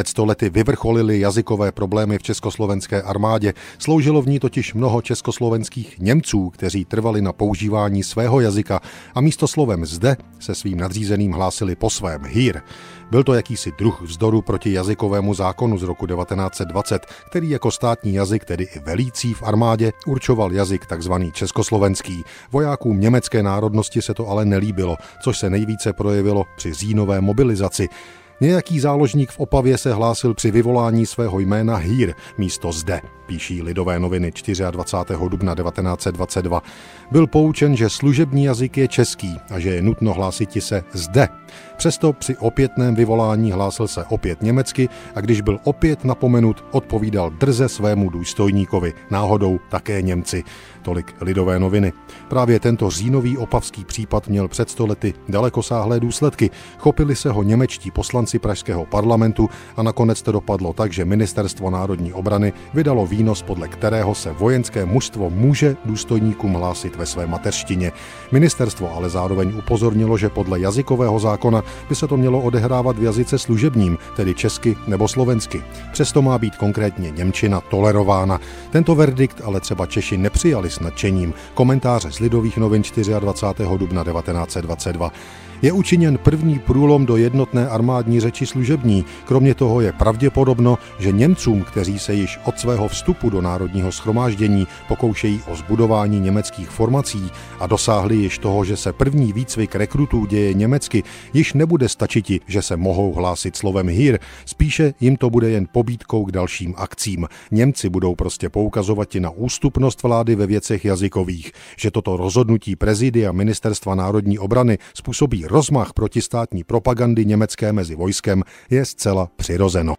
Před stolety vyvrcholily jazykové problémy v československé armádě. Sloužilo v ní totiž mnoho československých Němců, kteří trvali na používání svého jazyka a místo slovem zde se svým nadřízeným hlásili po svém hýr. Byl to jakýsi druh vzdoru proti jazykovému zákonu z roku 1920, který jako státní jazyk, tedy i velící v armádě, určoval jazyk tzv. československý. Vojákům německé národnosti se to ale nelíbilo, což se nejvíce projevilo při říjnové mobilizaci. Nějaký záložník v Opavě se hlásil při vyvolání svého jména Hír místo zde, píší Lidové noviny 24. dubna 1922. Byl poučen, že služební jazyk je český a že je nutno hlásit se zde. Přesto při opětném vyvolání hlásil se opět německy a když byl opět napomenut, odpovídal drze svému důstojníkovi, náhodou také Němci. Tolik lidové noviny. Právě tento říjnový opavský případ měl před stolety dalekosáhlé důsledky. Chopili se ho němečtí poslanci pražského parlamentu a nakonec to dopadlo tak, že Ministerstvo národní obrany vydalo výnos, podle kterého se vojenské mužstvo může důstojníkům hlásit ve své mateřštině. Ministerstvo ale zároveň upozornilo, že podle jazykového zákona by se to mělo odehrávat v jazyce služebním, tedy česky nebo slovensky. Přesto má být konkrétně Němčina tolerována. Tento verdikt ale třeba Češi nepřijali s nadšením. Komentáře z Lidových novin 24. dubna 1922. Je učiněn první průlom do jednotné armádní řeči služební. Kromě toho je pravděpodobno, že Němcům, kteří se již od svého vstupu do národního schromáždění pokoušejí o zbudování německých formací a dosáhli již toho, že se první výcvik rekrutů děje německy, již nebude stačiti, že se mohou hlásit slovem hír, spíše jim to bude jen pobídkou k dalším akcím. Němci budou prostě poukazovat na ústupnost vlády ve věcech jazykových, že toto rozhodnutí prezidia Ministerstva národní obrany způsobí rozmach protistátní propagandy německé mezi vojskem je zcela přirozeno.